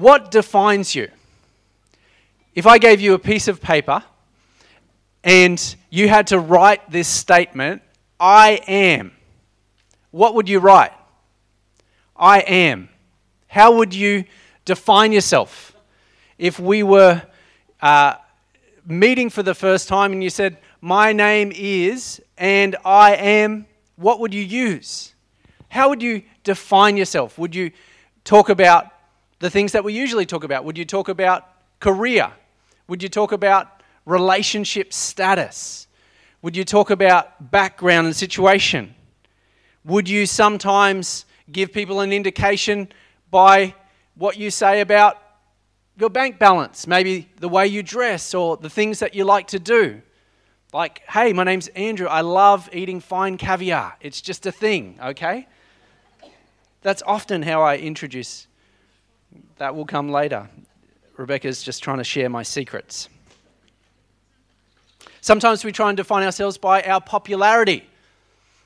What defines you? If I gave you a piece of paper and you had to write this statement, I am, what would you write? I am. How would you define yourself? If we were uh, meeting for the first time and you said, My name is, and I am, what would you use? How would you define yourself? Would you talk about the things that we usually talk about? Would you talk about career? Would you talk about relationship status? Would you talk about background and situation? Would you sometimes give people an indication by what you say about your bank balance, maybe the way you dress or the things that you like to do? Like, hey, my name's Andrew. I love eating fine caviar. It's just a thing, okay? That's often how I introduce. That will come later. Rebecca's just trying to share my secrets. Sometimes we try and define ourselves by our popularity.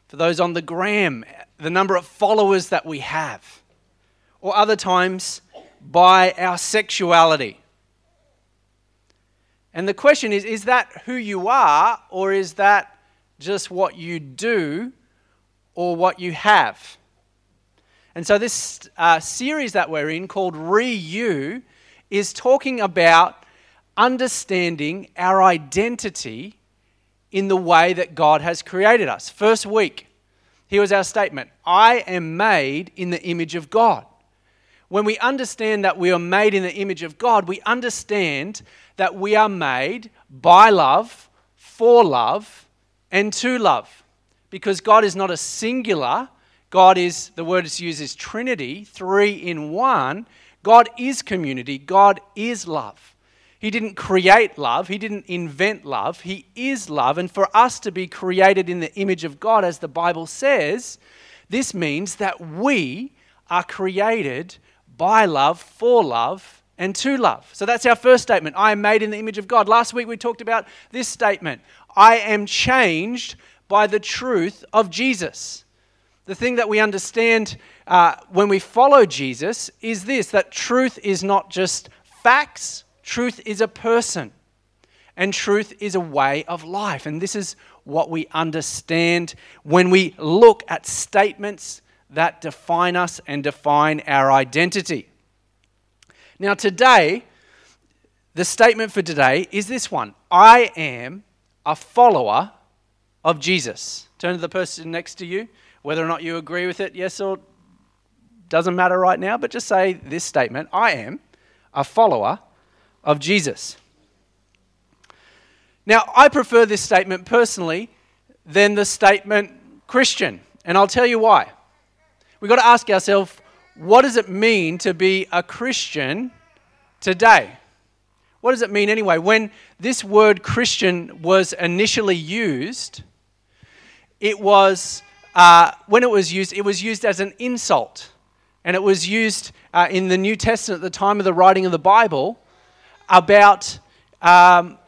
For those on the gram, the number of followers that we have. Or other times, by our sexuality. And the question is is that who you are, or is that just what you do or what you have? And so, this uh, series that we're in called Re You is talking about understanding our identity in the way that God has created us. First week, here was our statement I am made in the image of God. When we understand that we are made in the image of God, we understand that we are made by love, for love, and to love. Because God is not a singular, God is, the word is used is Trinity, three in one. God is community, God is love. He didn't create love, He didn't invent love. He is love. And for us to be created in the image of God, as the Bible says, this means that we are created by love, for love, and to love. So that's our first statement. I am made in the image of God. Last week we talked about this statement I am changed by the truth of Jesus the thing that we understand uh, when we follow Jesus is this that truth is not just facts, truth is a person, and truth is a way of life. And this is what we understand when we look at statements that define us and define our identity. Now, today, the statement for today is this one I am a follower of Jesus. Turn to the person next to you whether or not you agree with it, yes or doesn't matter right now, but just say this statement I am a follower of Jesus. Now, I prefer this statement personally than the statement Christian, and I'll tell you why. We've got to ask ourselves what does it mean to be a Christian today? What does it mean anyway? When this word Christian was initially used, it was uh, when it was used, it was used as an insult. And it was used uh, in the New Testament at the time of the writing of the Bible about um,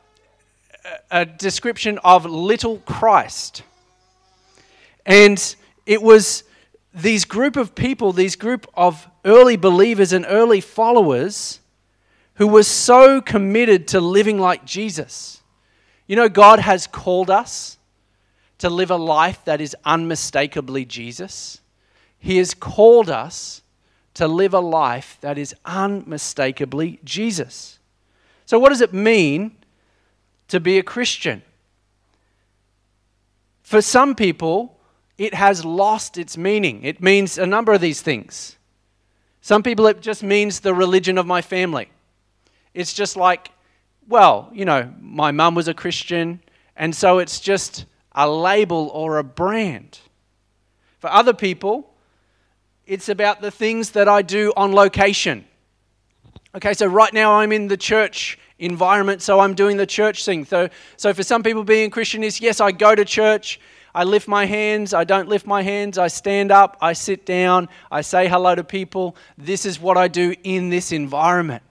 a description of little Christ. And it was these group of people, these group of early believers and early followers who were so committed to living like Jesus. You know, God has called us to live a life that is unmistakably Jesus. He has called us to live a life that is unmistakably Jesus. So, what does it mean to be a Christian? For some people, it has lost its meaning. It means a number of these things. Some people, it just means the religion of my family. It's just like, well, you know, my mum was a Christian, and so it's just a label or a brand. For other people, it's about the things that I do on location. Okay, so right now I'm in the church environment, so I'm doing the church thing. So, so for some people, being Christian is yes, I go to church, I lift my hands, I don't lift my hands, I stand up, I sit down, I say hello to people. This is what I do in this environment.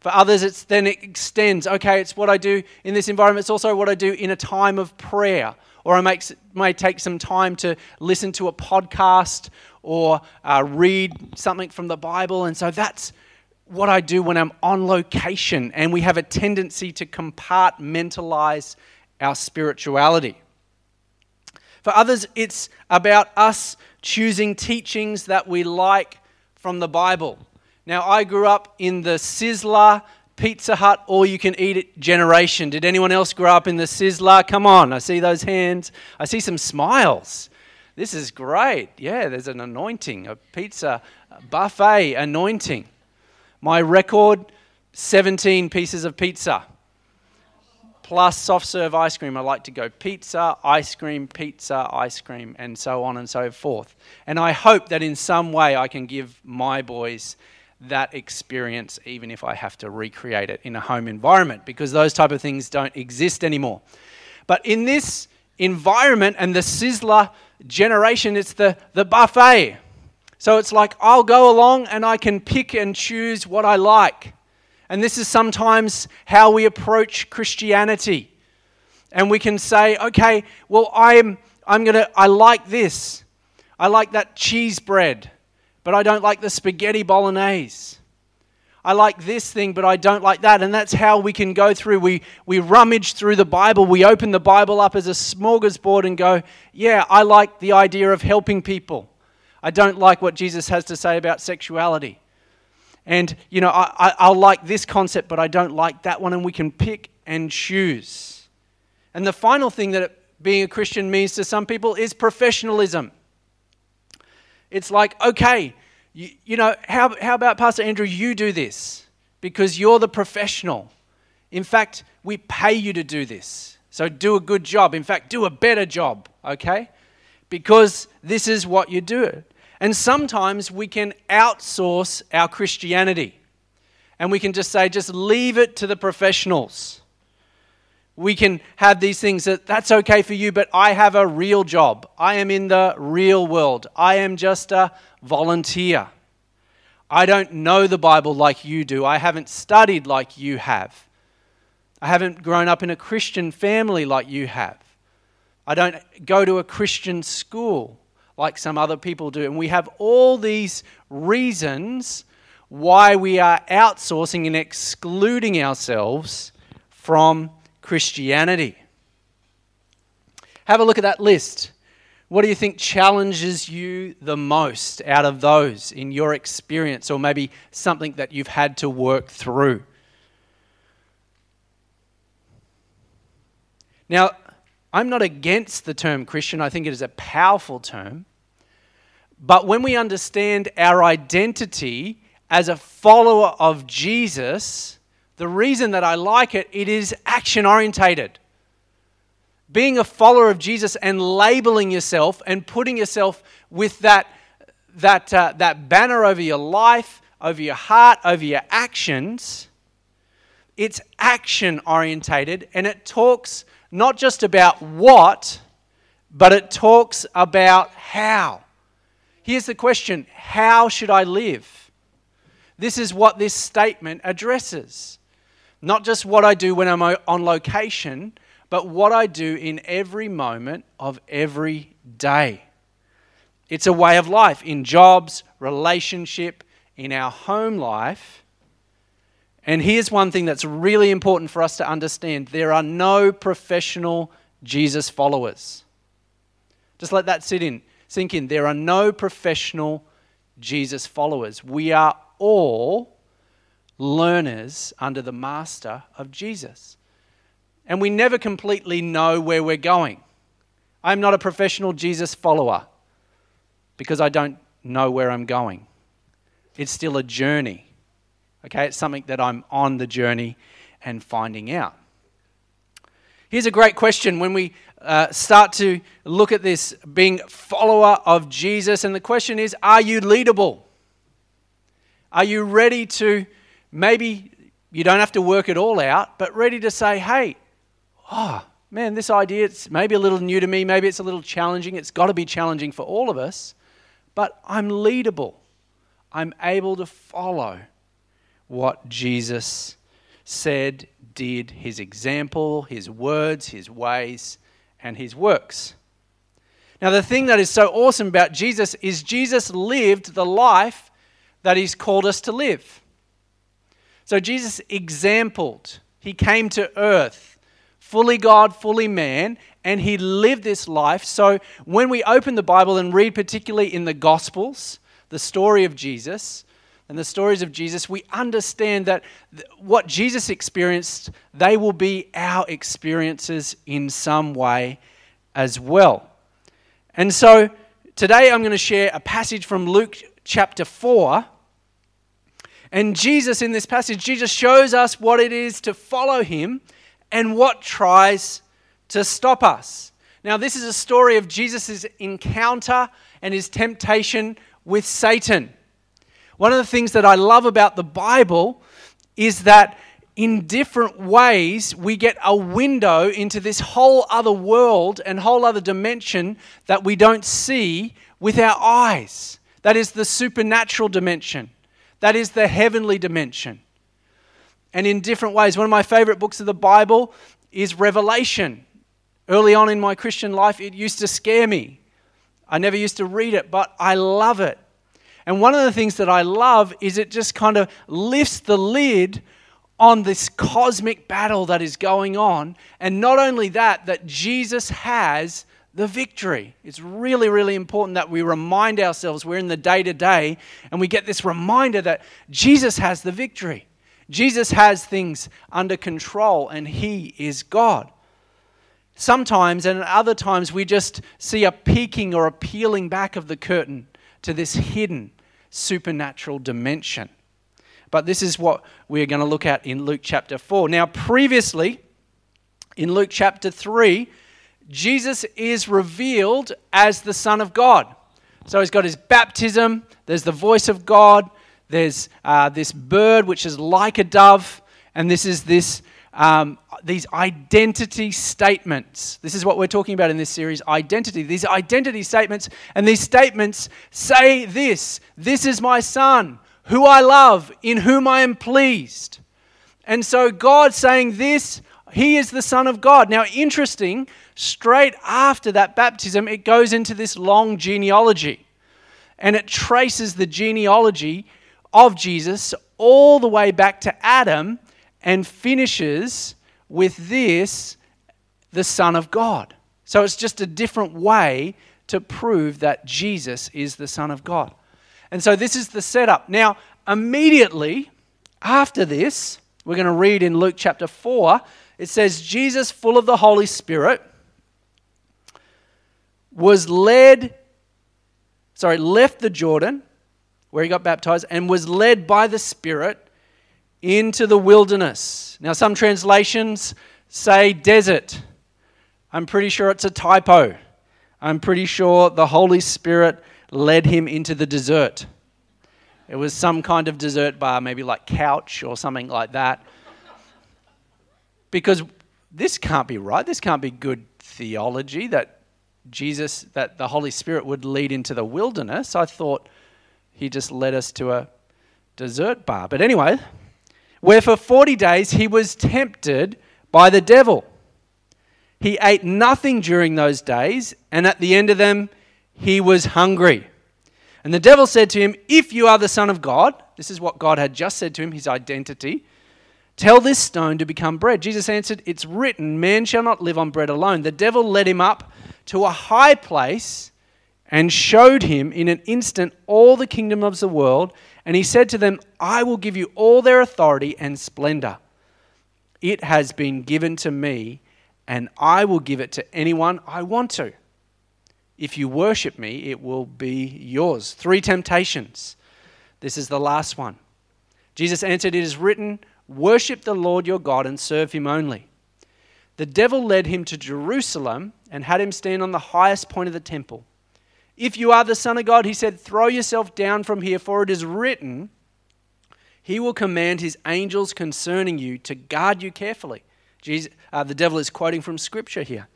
For others, it's then it extends. Okay, it's what I do in this environment. It's also what I do in a time of prayer. Or I make, may take some time to listen to a podcast or uh, read something from the Bible. And so that's what I do when I'm on location. And we have a tendency to compartmentalize our spirituality. For others, it's about us choosing teachings that we like from the Bible. Now, I grew up in the Sizzler, Pizza Hut, all you can eat it generation. Did anyone else grow up in the Sizzler? Come on, I see those hands. I see some smiles. This is great. Yeah, there's an anointing, a pizza buffet anointing. My record 17 pieces of pizza plus soft serve ice cream. I like to go pizza, ice cream, pizza, ice cream, and so on and so forth. And I hope that in some way I can give my boys that experience even if I have to recreate it in a home environment because those type of things don't exist anymore. But in this environment and the sizzler generation, it's the, the buffet. So it's like I'll go along and I can pick and choose what I like. And this is sometimes how we approach Christianity. And we can say, okay, well, I'm, I'm going to, I like this. I like that cheese bread but I don't like the spaghetti bolognese. I like this thing, but I don't like that. And that's how we can go through. We, we rummage through the Bible. We open the Bible up as a smorgasbord and go, yeah, I like the idea of helping people. I don't like what Jesus has to say about sexuality. And, you know, I, I, will like this concept, but I don't like that one. And we can pick and choose. And the final thing that being a Christian means to some people is professionalism. It's like, okay, you, you know, how, how about Pastor Andrew, you do this because you're the professional. In fact, we pay you to do this. So do a good job. In fact, do a better job, okay? Because this is what you do. And sometimes we can outsource our Christianity. And we can just say, just leave it to the professionals we can have these things that that's okay for you, but I have a real job. I am in the real world. I am just a volunteer. I don't know the Bible like you do. I haven't studied like you have. I haven't grown up in a Christian family like you have. I don't go to a Christian school like some other people do. And we have all these reasons why we are outsourcing and excluding ourselves from Christianity. Have a look at that list. What do you think challenges you the most out of those in your experience, or maybe something that you've had to work through? Now, I'm not against the term Christian, I think it is a powerful term. But when we understand our identity as a follower of Jesus, the reason that I like it, it is action orientated. Being a follower of Jesus and labeling yourself and putting yourself with that, that, uh, that banner over your life, over your heart, over your actions, it's action orientated and it talks not just about what, but it talks about how. Here's the question How should I live? This is what this statement addresses. Not just what I do when I'm on location, but what I do in every moment of every day. It's a way of life in jobs, relationship, in our home life. And here's one thing that's really important for us to understand there are no professional Jesus followers. Just let that sit in, sink in. There are no professional Jesus followers. We are all learners under the master of Jesus. And we never completely know where we're going. I'm not a professional Jesus follower because I don't know where I'm going. It's still a journey. Okay, it's something that I'm on the journey and finding out. Here's a great question when we uh, start to look at this being follower of Jesus, and the question is Are you leadable? Are you ready to maybe you don't have to work it all out, but ready to say, hey, oh, man, this idea, it's maybe a little new to me, maybe it's a little challenging. It's got to be challenging for all of us, but I'm leadable. I'm able to follow what Jesus said, did, his example, his words, his ways, and his works. Now, the thing that is so awesome about Jesus is Jesus lived the life that he's called us to live. So, Jesus exampled, he came to earth, fully God, fully man, and he lived this life. So, when we open the Bible and read, particularly in the Gospels, the story of Jesus, and the stories of Jesus, we understand that what Jesus experienced, they will be our experiences in some way as well. And so today I'm going to share a passage from Luke chapter 4. And Jesus, in this passage, Jesus shows us what it is to follow him and what tries to stop us. Now, this is a story of Jesus' encounter and his temptation with Satan. One of the things that I love about the Bible is that in different ways, we get a window into this whole other world and whole other dimension that we don't see with our eyes. That is the supernatural dimension, that is the heavenly dimension. And in different ways, one of my favorite books of the Bible is Revelation. Early on in my Christian life, it used to scare me. I never used to read it, but I love it. And one of the things that I love is it just kind of lifts the lid on this cosmic battle that is going on. And not only that, that Jesus has the victory. It's really, really important that we remind ourselves we're in the day to day and we get this reminder that Jesus has the victory. Jesus has things under control and He is God. Sometimes and at other times we just see a peeking or a peeling back of the curtain to this hidden supernatural dimension. But this is what we're going to look at in Luke chapter 4. Now, previously, in Luke chapter 3, Jesus is revealed as the Son of God. So he's got his baptism, there's the voice of God, there's uh, this bird which is like a dove, and this is this. Um, these identity statements. This is what we're talking about in this series identity. These identity statements, and these statements say this This is my son, who I love, in whom I am pleased. And so God saying this, he is the Son of God. Now, interesting, straight after that baptism, it goes into this long genealogy. And it traces the genealogy of Jesus all the way back to Adam and finishes with this, the Son of God. So it's just a different way to prove that Jesus is the Son of God. And so this is the setup. Now, immediately after this, we're going to read in Luke chapter 4, it says, Jesus, full of the Holy Spirit, was led, sorry, left the Jordan, where he got baptized, and was led by the Spirit into the wilderness. Now, some translations say desert. I'm pretty sure it's a typo. I'm pretty sure the Holy Spirit led him into the desert. It was some kind of dessert bar, maybe like Cowch or something like that. Because this can't be right. This can't be good theology that Jesus, that the Holy Spirit would lead into the wilderness. I thought he just led us to a dessert bar. But anyway, where for 40 days he was tempted by the devil. He ate nothing during those days, and at the end of them, he was hungry. And the devil said to him, If you are the Son of God, this is what God had just said to him, his identity, tell this stone to become bread. Jesus answered, It's written, Man shall not live on bread alone. The devil led him up to a high place and showed him in an instant all the kingdom of the world. And he said to them, I will give you all their authority and splendor. It has been given to me, and I will give it to anyone I want to. If you worship me, it will be yours. Three temptations. This is the last one. Jesus answered, It is written, Worship the Lord your God and serve him only. The devil led him to Jerusalem and had him stand on the highest point of the temple. If you are the Son of God, he said, Throw yourself down from here, for it is written, He will command his angels concerning you to guard you carefully. Jesus, uh, the devil is quoting from scripture here.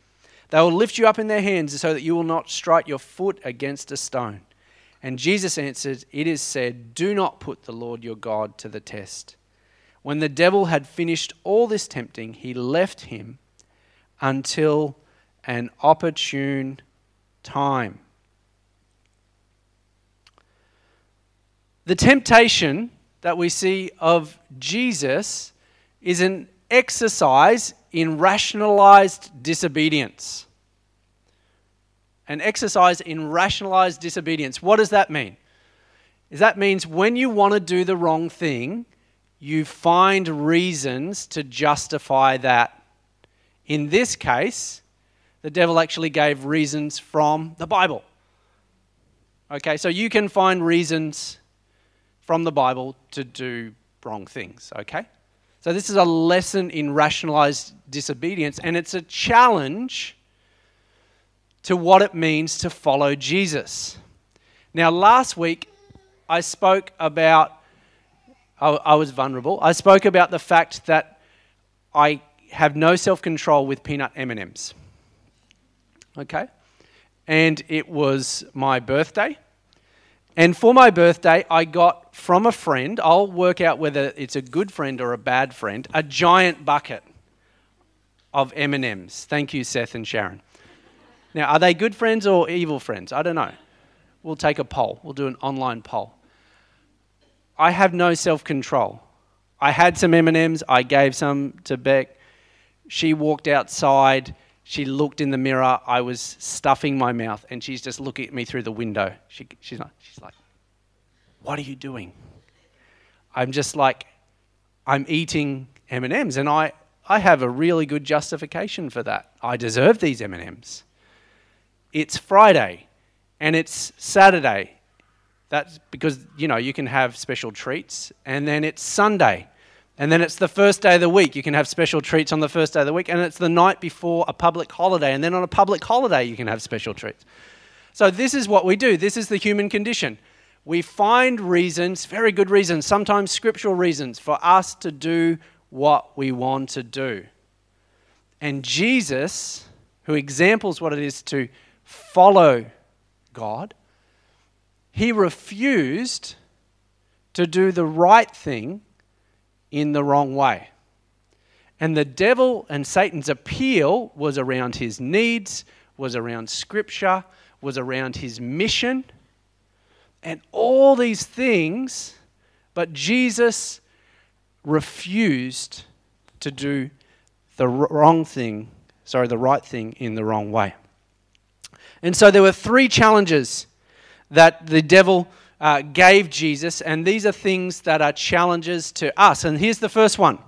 They will lift you up in their hands so that you will not strike your foot against a stone. And Jesus answered, It is said, Do not put the Lord your God to the test. When the devil had finished all this tempting, he left him until an opportune time. The temptation that we see of Jesus is an exercise in rationalized disobedience. An exercise in rationalized disobedience. What does that mean? Is that means when you want to do the wrong thing, you find reasons to justify that. In this case, the devil actually gave reasons from the Bible. Okay, so you can find reasons from the Bible to do wrong things, okay? So this is a lesson in rationalized disobedience, and it's a challenge to what it means to follow Jesus. Now, last week, I spoke about, I, I was vulnerable. I spoke about the fact that I have no self-control with peanut M&Ms. Okay? And it was my birthday. And for my birthday, I got from a friend, I'll work out whether it's a good friend or a bad friend, a giant bucket of M&Ms. Thank you, Seth and Sharon. Now, are they good friends or evil friends? I don't know. We'll take a poll. We'll do an online poll. I have no self-control. I had some M&Ms. I gave some to Beck. She walked outside. She looked in the mirror. I was stuffing my mouth, and she's just looking at me through the window. She, she's, not, she's like, What are you doing? I'm just like, I'm eating M&Ms, and I, I have a really good justification for that. I deserve these M&Ms. It's Friday, and it's Saturday. That's because, you know, you can have special treats, and then it's Sunday and then it's the first day of the week. You can have special treats on the first day of the week. And it's the night before a public holiday. And then on a public holiday, you can have special treats. So, this is what we do. This is the human condition. We find reasons, very good reasons, sometimes scriptural reasons, for us to do what we want to do. And Jesus, who examples what it is to follow God, he refused to do the right thing in the wrong way. And the devil and Satan's appeal was around his needs, was around scripture, was around his mission, and all these things, but Jesus refused to do the wrong thing, sorry, the right thing in the wrong way. And so there were three challenges that the devil uh, gave Jesus, and these are things that are challenges to us. And here's the first one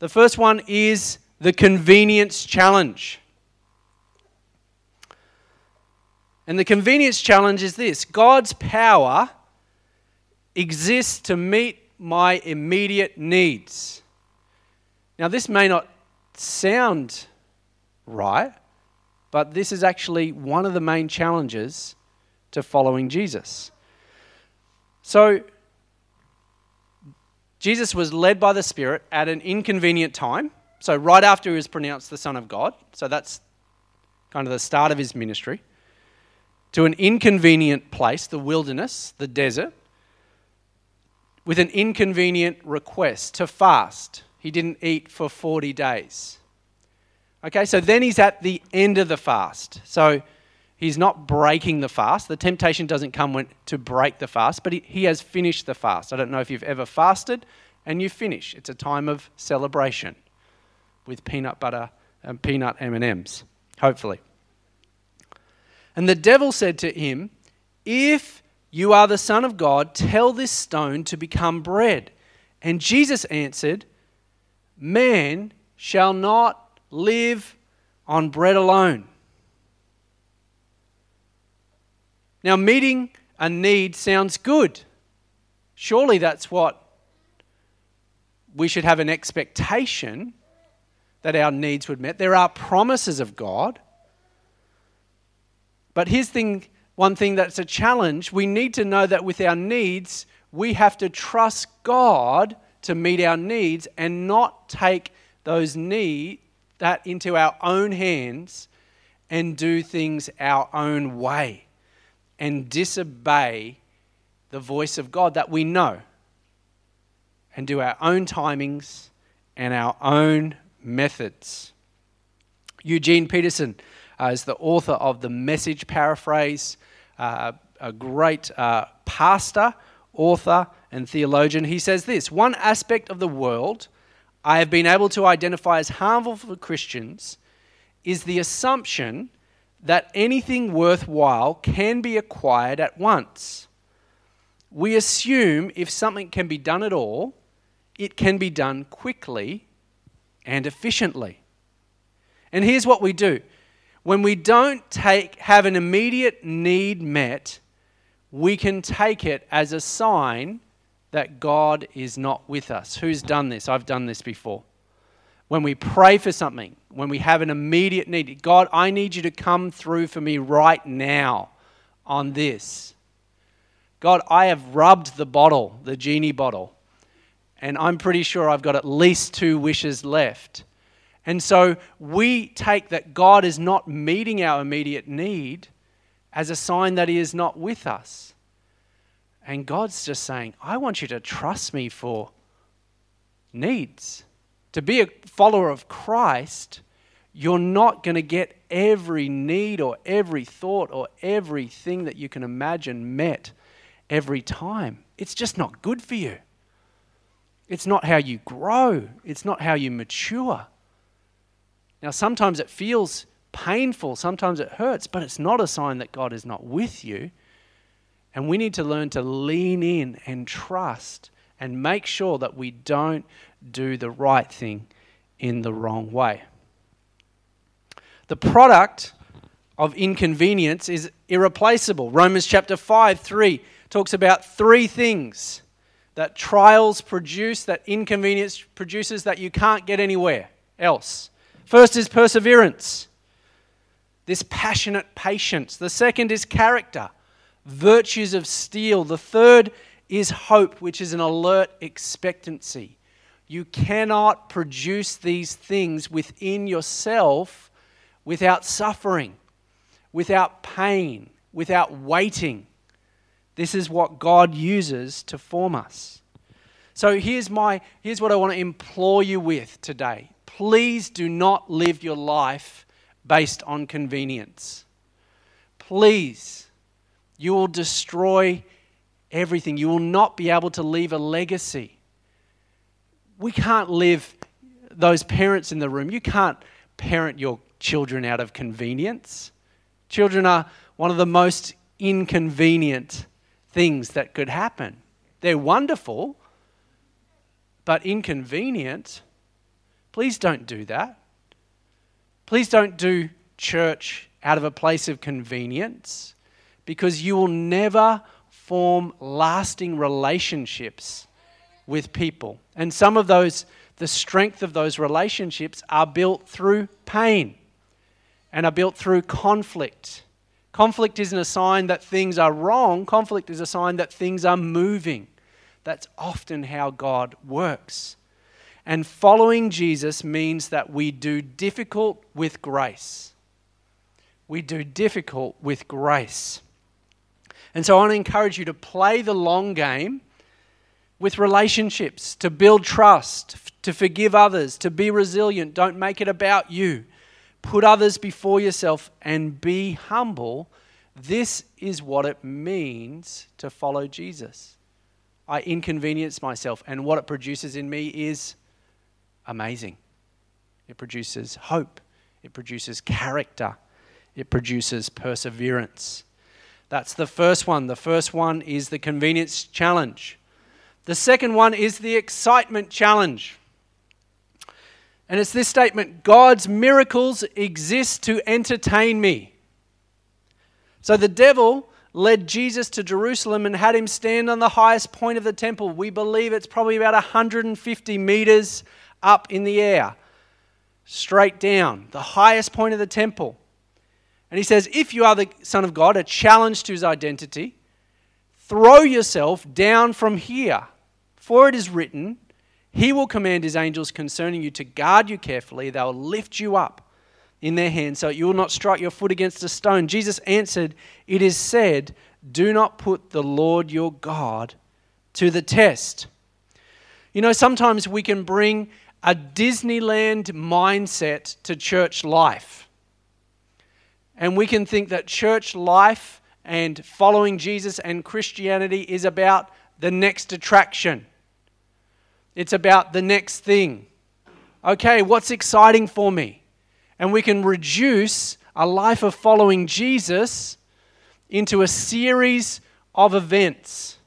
the first one is the convenience challenge. And the convenience challenge is this God's power exists to meet my immediate needs. Now, this may not sound right, but this is actually one of the main challenges to following Jesus. So, Jesus was led by the Spirit at an inconvenient time. So, right after he was pronounced the Son of God. So, that's kind of the start of his ministry. To an inconvenient place, the wilderness, the desert, with an inconvenient request to fast. He didn't eat for 40 days. Okay, so then he's at the end of the fast. So, He's not breaking the fast. The temptation doesn't come when, to break the fast, but he, he has finished the fast. I don't know if you've ever fasted and you finish. It's a time of celebration with peanut butter and peanut M&Ms, hopefully. And the devil said to him, "If you are the son of God, tell this stone to become bread." And Jesus answered, "Man shall not live on bread alone." Now, meeting a need sounds good. Surely that's what we should have an expectation that our needs would met. There are promises of God. But here's thing, one thing that's a challenge we need to know that with our needs, we have to trust God to meet our needs and not take those need that into our own hands and do things our own way and disobey the voice of God that we know and do our own timings and our own methods. Eugene Peterson uh, is the author of the Message Paraphrase, uh, a great uh, pastor, author, and theologian. He says this One aspect of the world I have been able to identify as harmful for Christians is the assumption that anything worthwhile can be acquired at once. We assume if something can be done at all, it can be done quickly and efficiently. And here's what we do when we don't take, have an immediate need met, we can take it as a sign that God is not with us. Who's done this? I've done this before. When we pray for something, when we have an immediate need, God, I need you to come through for me right now on this. God, I have rubbed the bottle, the genie bottle, and I'm pretty sure I've got at least two wishes left. And so we take that God is not meeting our immediate need as a sign that He is not with us. And God's just saying, I want you to trust me for needs. To be a follower of Christ, you're not going to get every need or every thought or everything that you can imagine met every time. It's just not good for you. It's not how you grow, it's not how you mature. Now, sometimes it feels painful, sometimes it hurts, but it's not a sign that God is not with you. And we need to learn to lean in and trust and make sure that we don't do the right thing in the wrong way. The product of inconvenience is irreplaceable. Romans chapter 5 3 talks about three things that trials produce, that inconvenience produces, that you can't get anywhere else. First is perseverance, this passionate patience. The second is character, virtues of steel. The third is hope, which is an alert expectancy. You cannot produce these things within yourself without suffering, without pain, without waiting. This is what God uses to form us. So here's my here's what I want to implore you with today please do not live your life based on convenience. Please, you will destroy everything. You will not be able to leave a legacy. We can't live, those parents in the room, you can't parent your children out of convenience. Children are one of the most inconvenient things that could happen. They're wonderful, but inconvenient. Please don't do that. Please don't do church out of a place of convenience because you will never form lasting relationships with people. And some of those, the strength of those relationships are built through pain and are built through conflict. Conflict isn't a sign that things are wrong, conflict is a sign that things are moving. That's often how God works. And following Jesus means that we do difficult with grace. We do difficult with grace. And so I want to encourage you to play the long game with relationships, to build trust, to forgive others, to be resilient. Don't make it about you. Put others before yourself and be humble. This is what it means to follow Jesus. I inconvenience myself, and what it produces in me is amazing. It produces hope, it produces character, it produces perseverance. That's the first one. The first one is the convenience challenge. The second one is the excitement challenge. And it's this statement God's miracles exist to entertain me. So the devil led Jesus to Jerusalem and had him stand on the highest point of the temple. We believe it's probably about 150 meters up in the air, straight down, the highest point of the temple. And he says, If you are the Son of God, a challenge to his identity, throw yourself down from here. For it is written, He will command His angels concerning you to guard you carefully. They will lift you up in their hands so that you will not strike your foot against a stone. Jesus answered, It is said, Do not put the Lord your God to the test. You know, sometimes we can bring a Disneyland mindset to church life. And we can think that church life and following Jesus and Christianity is about the next attraction. It's about the next thing. Okay, what's exciting for me? And we can reduce a life of following Jesus into a series of events.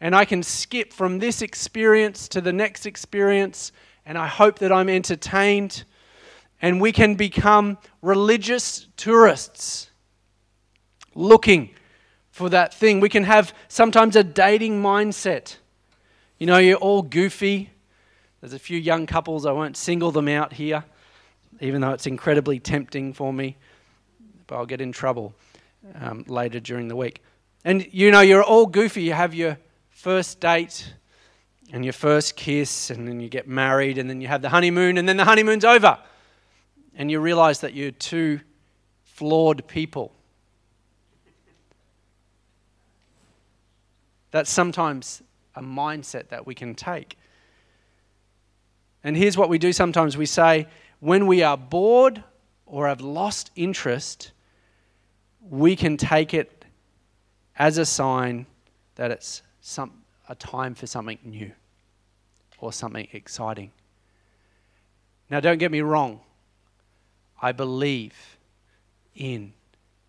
And I can skip from this experience to the next experience, and I hope that I'm entertained. And we can become religious tourists looking for that thing. We can have sometimes a dating mindset. You know, you're all goofy. There's a few young couples, I won't single them out here, even though it's incredibly tempting for me, but I'll get in trouble um, later during the week. And you know, you're all goofy. You have your first date and your first kiss, and then you get married, and then you have the honeymoon, and then the honeymoon's over. And you realize that you're two flawed people. That's sometimes a mindset that we can take. And here's what we do sometimes we say, when we are bored or have lost interest, we can take it as a sign that it's some, a time for something new or something exciting. Now, don't get me wrong, I believe in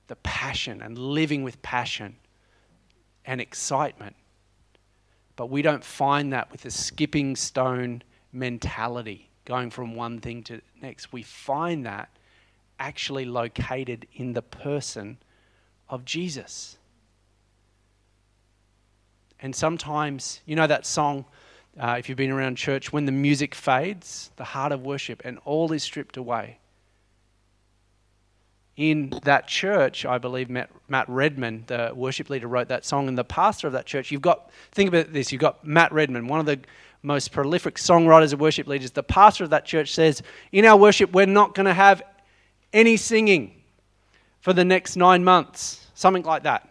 the passion and living with passion and excitement. But we don't find that with a skipping stone mentality, going from one thing to next. We find that actually located in the person of Jesus. And sometimes, you know that song, uh, if you've been around church, when the music fades, the heart of worship, and all is stripped away in that church, I believe Matt, Matt Redman, the worship leader, wrote that song, and the pastor of that church. You've got, think about this, you've got Matt Redman, one of the most prolific songwriters and worship leaders. The pastor of that church says, In our worship, we're not going to have any singing for the next nine months, something like that.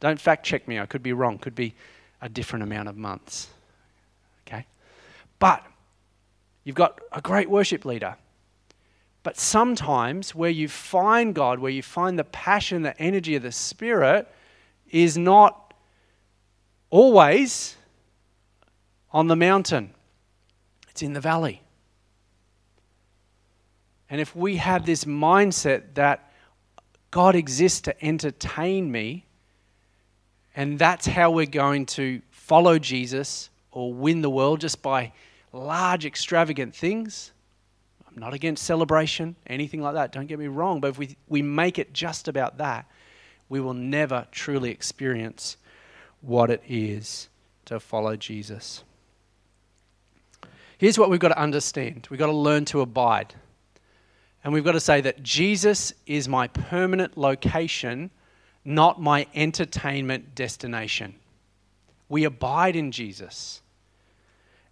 Don't fact check me, I could be wrong, could be a different amount of months. Okay? But you've got a great worship leader but sometimes, where you find God, where you find the passion, the energy of the Spirit, is not always on the mountain, it's in the valley. And if we have this mindset that God exists to entertain me, and that's how we're going to follow Jesus or win the world just by large, extravagant things, not against celebration, anything like that. Don't get me wrong. But if we, we make it just about that, we will never truly experience what it is to follow Jesus. Here's what we've got to understand we've got to learn to abide. And we've got to say that Jesus is my permanent location, not my entertainment destination. We abide in Jesus.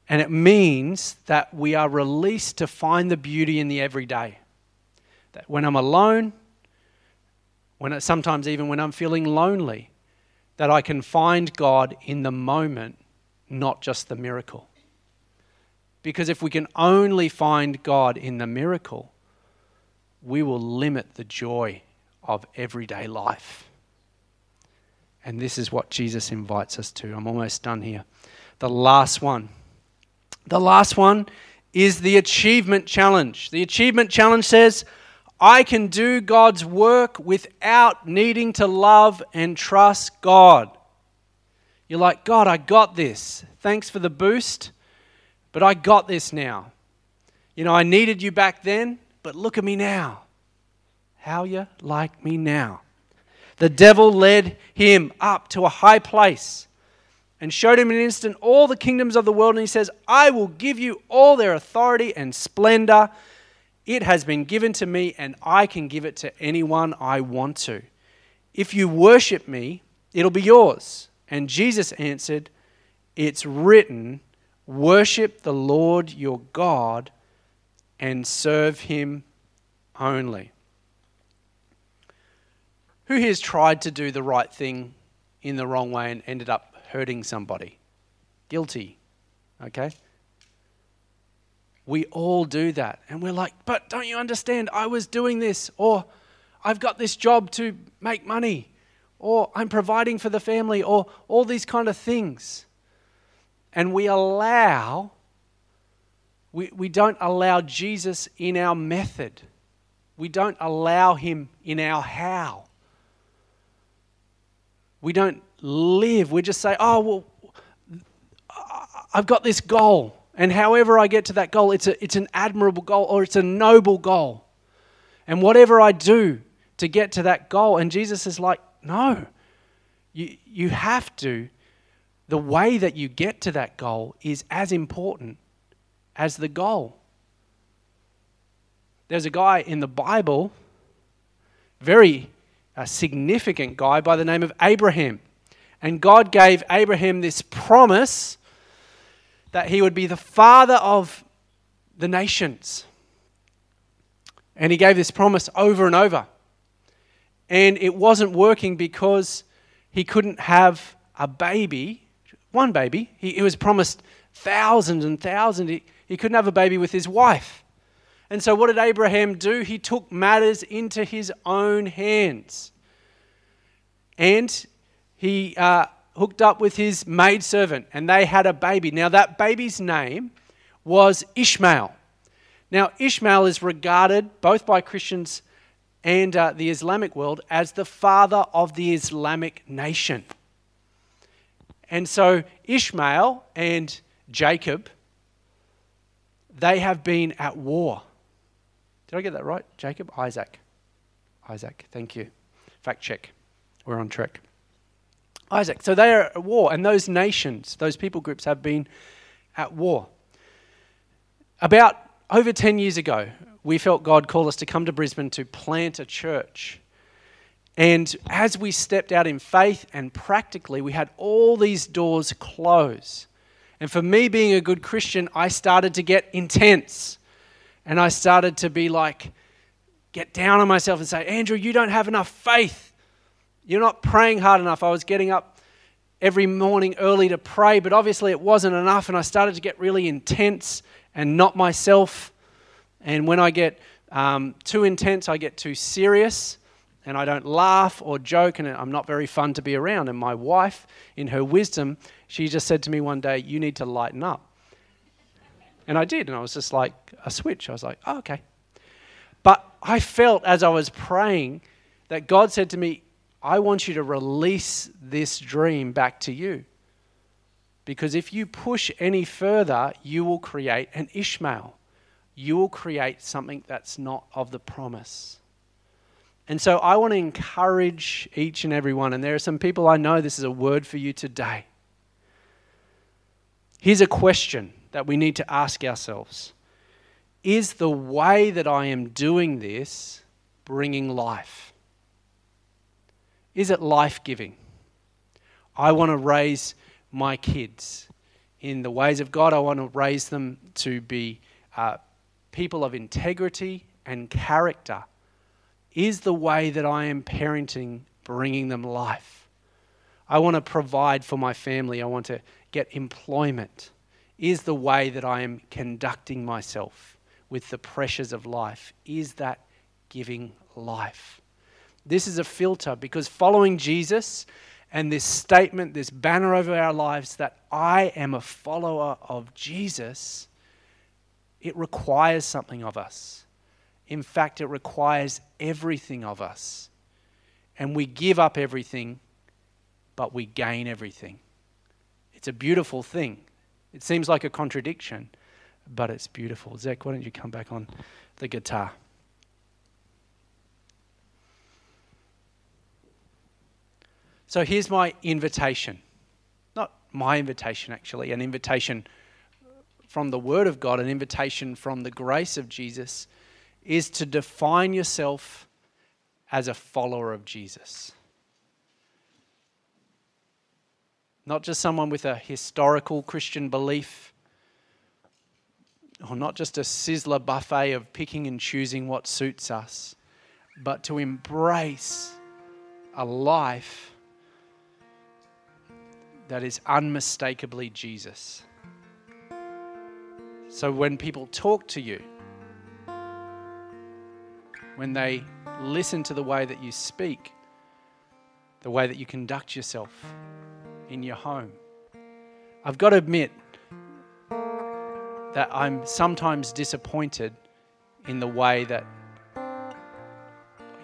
And it means that we are released to find the beauty in the everyday. That when I'm alone, when it, sometimes even when I'm feeling lonely, that I can find God in the moment, not just the miracle. Because if we can only find God in the miracle, we will limit the joy of everyday life. And this is what Jesus invites us to. I'm almost done here. The last one the last one is the achievement challenge. The achievement challenge says, I can do God's work without needing to love and trust God. You're like, God, I got this. Thanks for the boost, but I got this now. You know, I needed you back then, but look at me now. How you like me now? The devil led him up to a high place and showed him in an instant all the kingdoms of the world. And he says, I will give you all their authority and splendor. It has been given to me, and I can give it to anyone I want to. If you worship me, it'll be yours. And Jesus answered, It's written, Worship the Lord your God and serve him only. Who here has tried to do the right thing in the wrong way and ended up hurting somebody? Guilty. Okay? We all do that. And we're like, but don't you understand? I was doing this, or I've got this job to make money, or I'm providing for the family, or all these kind of things. And we allow, we, we don't allow Jesus in our method. We don't allow him in our how. We don't live. We just say, oh, well, I've got this goal. And however I get to that goal, it's, a, it's an admirable goal or it's a noble goal. And whatever I do to get to that goal, and Jesus is like, no, you, you have to. The way that you get to that goal is as important as the goal. There's a guy in the Bible, very a significant guy by the name of Abraham. And God gave Abraham this promise that he would be the father of the nations. And he gave this promise over and over. And it wasn't working because he couldn't have a baby, one baby. He, he was promised thousands and thousands. He, he couldn't have a baby with his wife. And so, what did Abraham do? He took matters into his own hands. And he uh, hooked up with his maidservant, and they had a baby. Now, that baby's name was Ishmael. Now, Ishmael is regarded both by Christians and uh, the Islamic world as the father of the Islamic nation. And so, Ishmael and Jacob, they have been at war. Did I get that right? Jacob? Isaac. Isaac, thank you. Fact check. We're on track. Isaac. So they are at war, and those nations, those people groups have been at war. About over 10 years ago, we felt God call us to come to Brisbane to plant a church. And as we stepped out in faith and practically, we had all these doors close. And for me, being a good Christian, I started to get intense. And I started to be like, get down on myself and say, Andrew, you don't have enough faith. You're not praying hard enough. I was getting up every morning early to pray, but obviously it wasn't enough. And I started to get really intense and not myself. And when I get um, too intense, I get too serious and I don't laugh or joke, and I'm not very fun to be around. And my wife, in her wisdom, she just said to me one day, You need to lighten up. And I did. And I was just like a switch. I was like, oh, okay. But I felt as I was praying that God said to me, I want you to release this dream back to you. Because if you push any further, you will create an Ishmael. You will create something that's not of the promise. And so I want to encourage each and every one, and there are some people I know this is a word for you today. Here's a question that we need to ask ourselves Is the way that I am doing this bringing life? Is it life giving? I want to raise my kids in the ways of God. I want to raise them to be uh, people of integrity and character. Is the way that I am parenting bringing them life? I want to provide for my family. I want to get employment is the way that I am conducting myself with the pressures of life. Is that giving life? This is a filter because following Jesus and this statement, this banner over our lives that I am a follower of Jesus, it requires something of us. In fact, it requires everything of us. And we give up everything, but we gain everything. It's a beautiful thing. It seems like a contradiction, but it's beautiful. Zach, why don't you come back on the guitar? So here's my invitation. Not my invitation, actually, an invitation from the Word of God, an invitation from the grace of Jesus, is to define yourself as a follower of Jesus. Not just someone with a historical Christian belief, or not just a sizzler buffet of picking and choosing what suits us, but to embrace a life that is unmistakably Jesus. So when people talk to you, when they listen to the way that you speak, the way that you conduct yourself in your home, I've got to admit that I'm sometimes disappointed in the way that,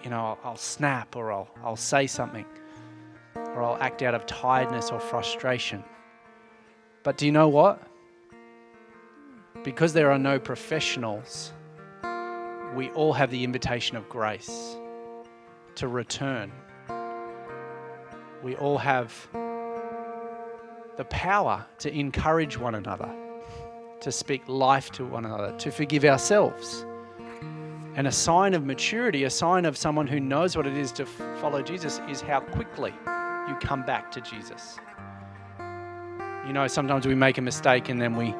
you know, I'll, snap or I'll, I'll say something or I'll act out of tiredness or frustration. But do you know what? Because there are no professionals, we all have the invitation of grace to return. We all have the power to encourage one another, to speak life to one another, to forgive ourselves. And a sign of maturity, a sign of someone who knows what it is to follow Jesus, is how quickly you come back to Jesus. You know, sometimes we make a mistake and then we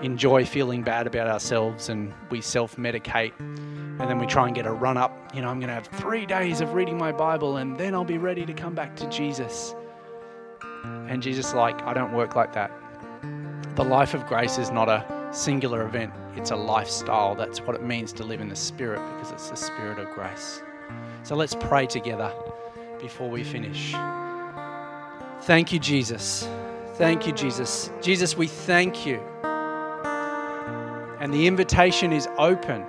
enjoy feeling bad about ourselves and we self medicate and then we try and get a run up. You know, I'm going to have three days of reading my Bible and then I'll be ready to come back to Jesus. And Jesus, is like, I don't work like that. The life of grace is not a singular event, it's a lifestyle. That's what it means to live in the Spirit because it's the Spirit of grace. So let's pray together before we finish. Thank you, Jesus. Thank you, Jesus. Jesus, we thank you. And the invitation is open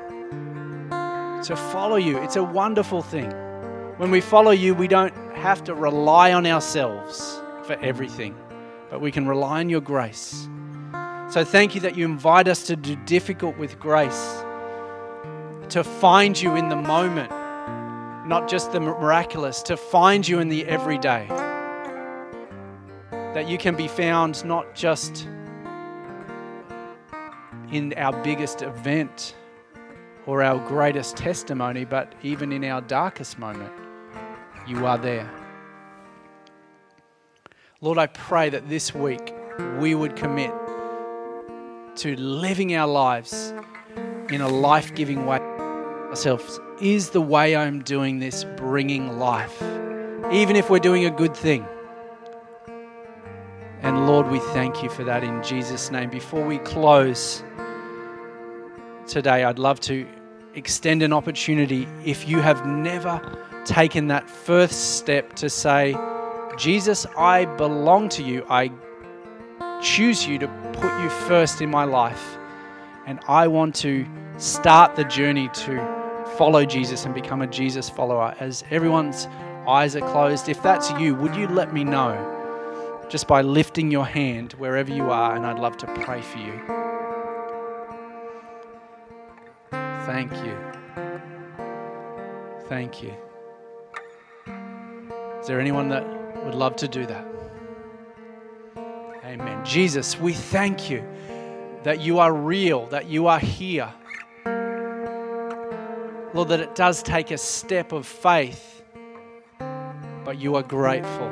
to follow you. It's a wonderful thing. When we follow you, we don't have to rely on ourselves for everything, but we can rely on your grace. So thank you that you invite us to do difficult with grace, to find you in the moment not just the miraculous, to find you in the everyday. That you can be found not just in our biggest event or our greatest testimony, but even in our darkest moment, you are there. Lord, I pray that this week we would commit to living our lives in a life giving way ourselves is the way I'm doing this bringing life, even if we're doing a good thing. And Lord, we thank you for that in Jesus' name. Before we close today, I'd love to extend an opportunity if you have never taken that first step to say, Jesus, I belong to you. I choose you to put you first in my life. And I want to start the journey to follow Jesus and become a Jesus follower, as everyone's eyes are closed, if that's you, would you let me know just by lifting your hand wherever you are? And I'd love to pray for you. Thank you. Thank you. Is there anyone that would love to do that? Amen. Jesus, we thank you that you are real, that you are here Lord, that it does take a step of faith, but you are grateful.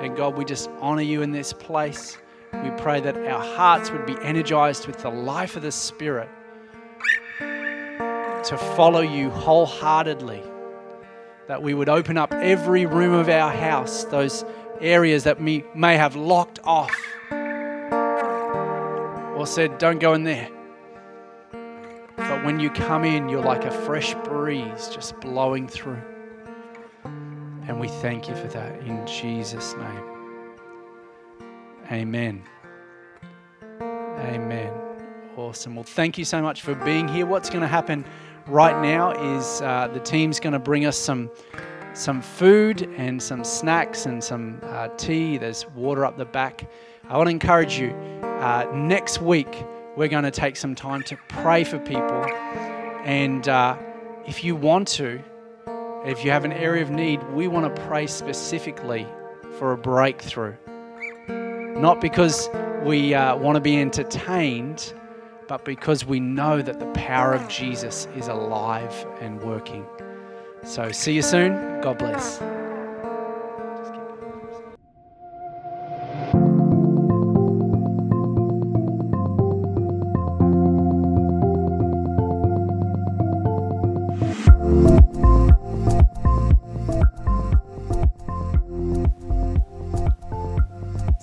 And God, we just honor you in this place. We pray that our hearts would be energized with the life of the Spirit to follow you wholeheartedly. That we would open up every room of our house, those areas that we may have locked off or said, don't go in there. But when you come in, you're like a fresh breeze just blowing through. And we thank you for that in Jesus' name. Amen. Amen. Awesome. Well, thank you so much for being here. What's going to happen right now is uh, the team's going to bring us some some food and some snacks and some uh, tea. There's water up the back. I want to encourage you uh, next week we're going to take some time to pray for people. And uh, if you want to, if you have an area of need, we want to pray specifically for a breakthrough. Not because we uh, want to be entertained, but because we know that the power of Jesus is alive and working. So, see you soon. God bless.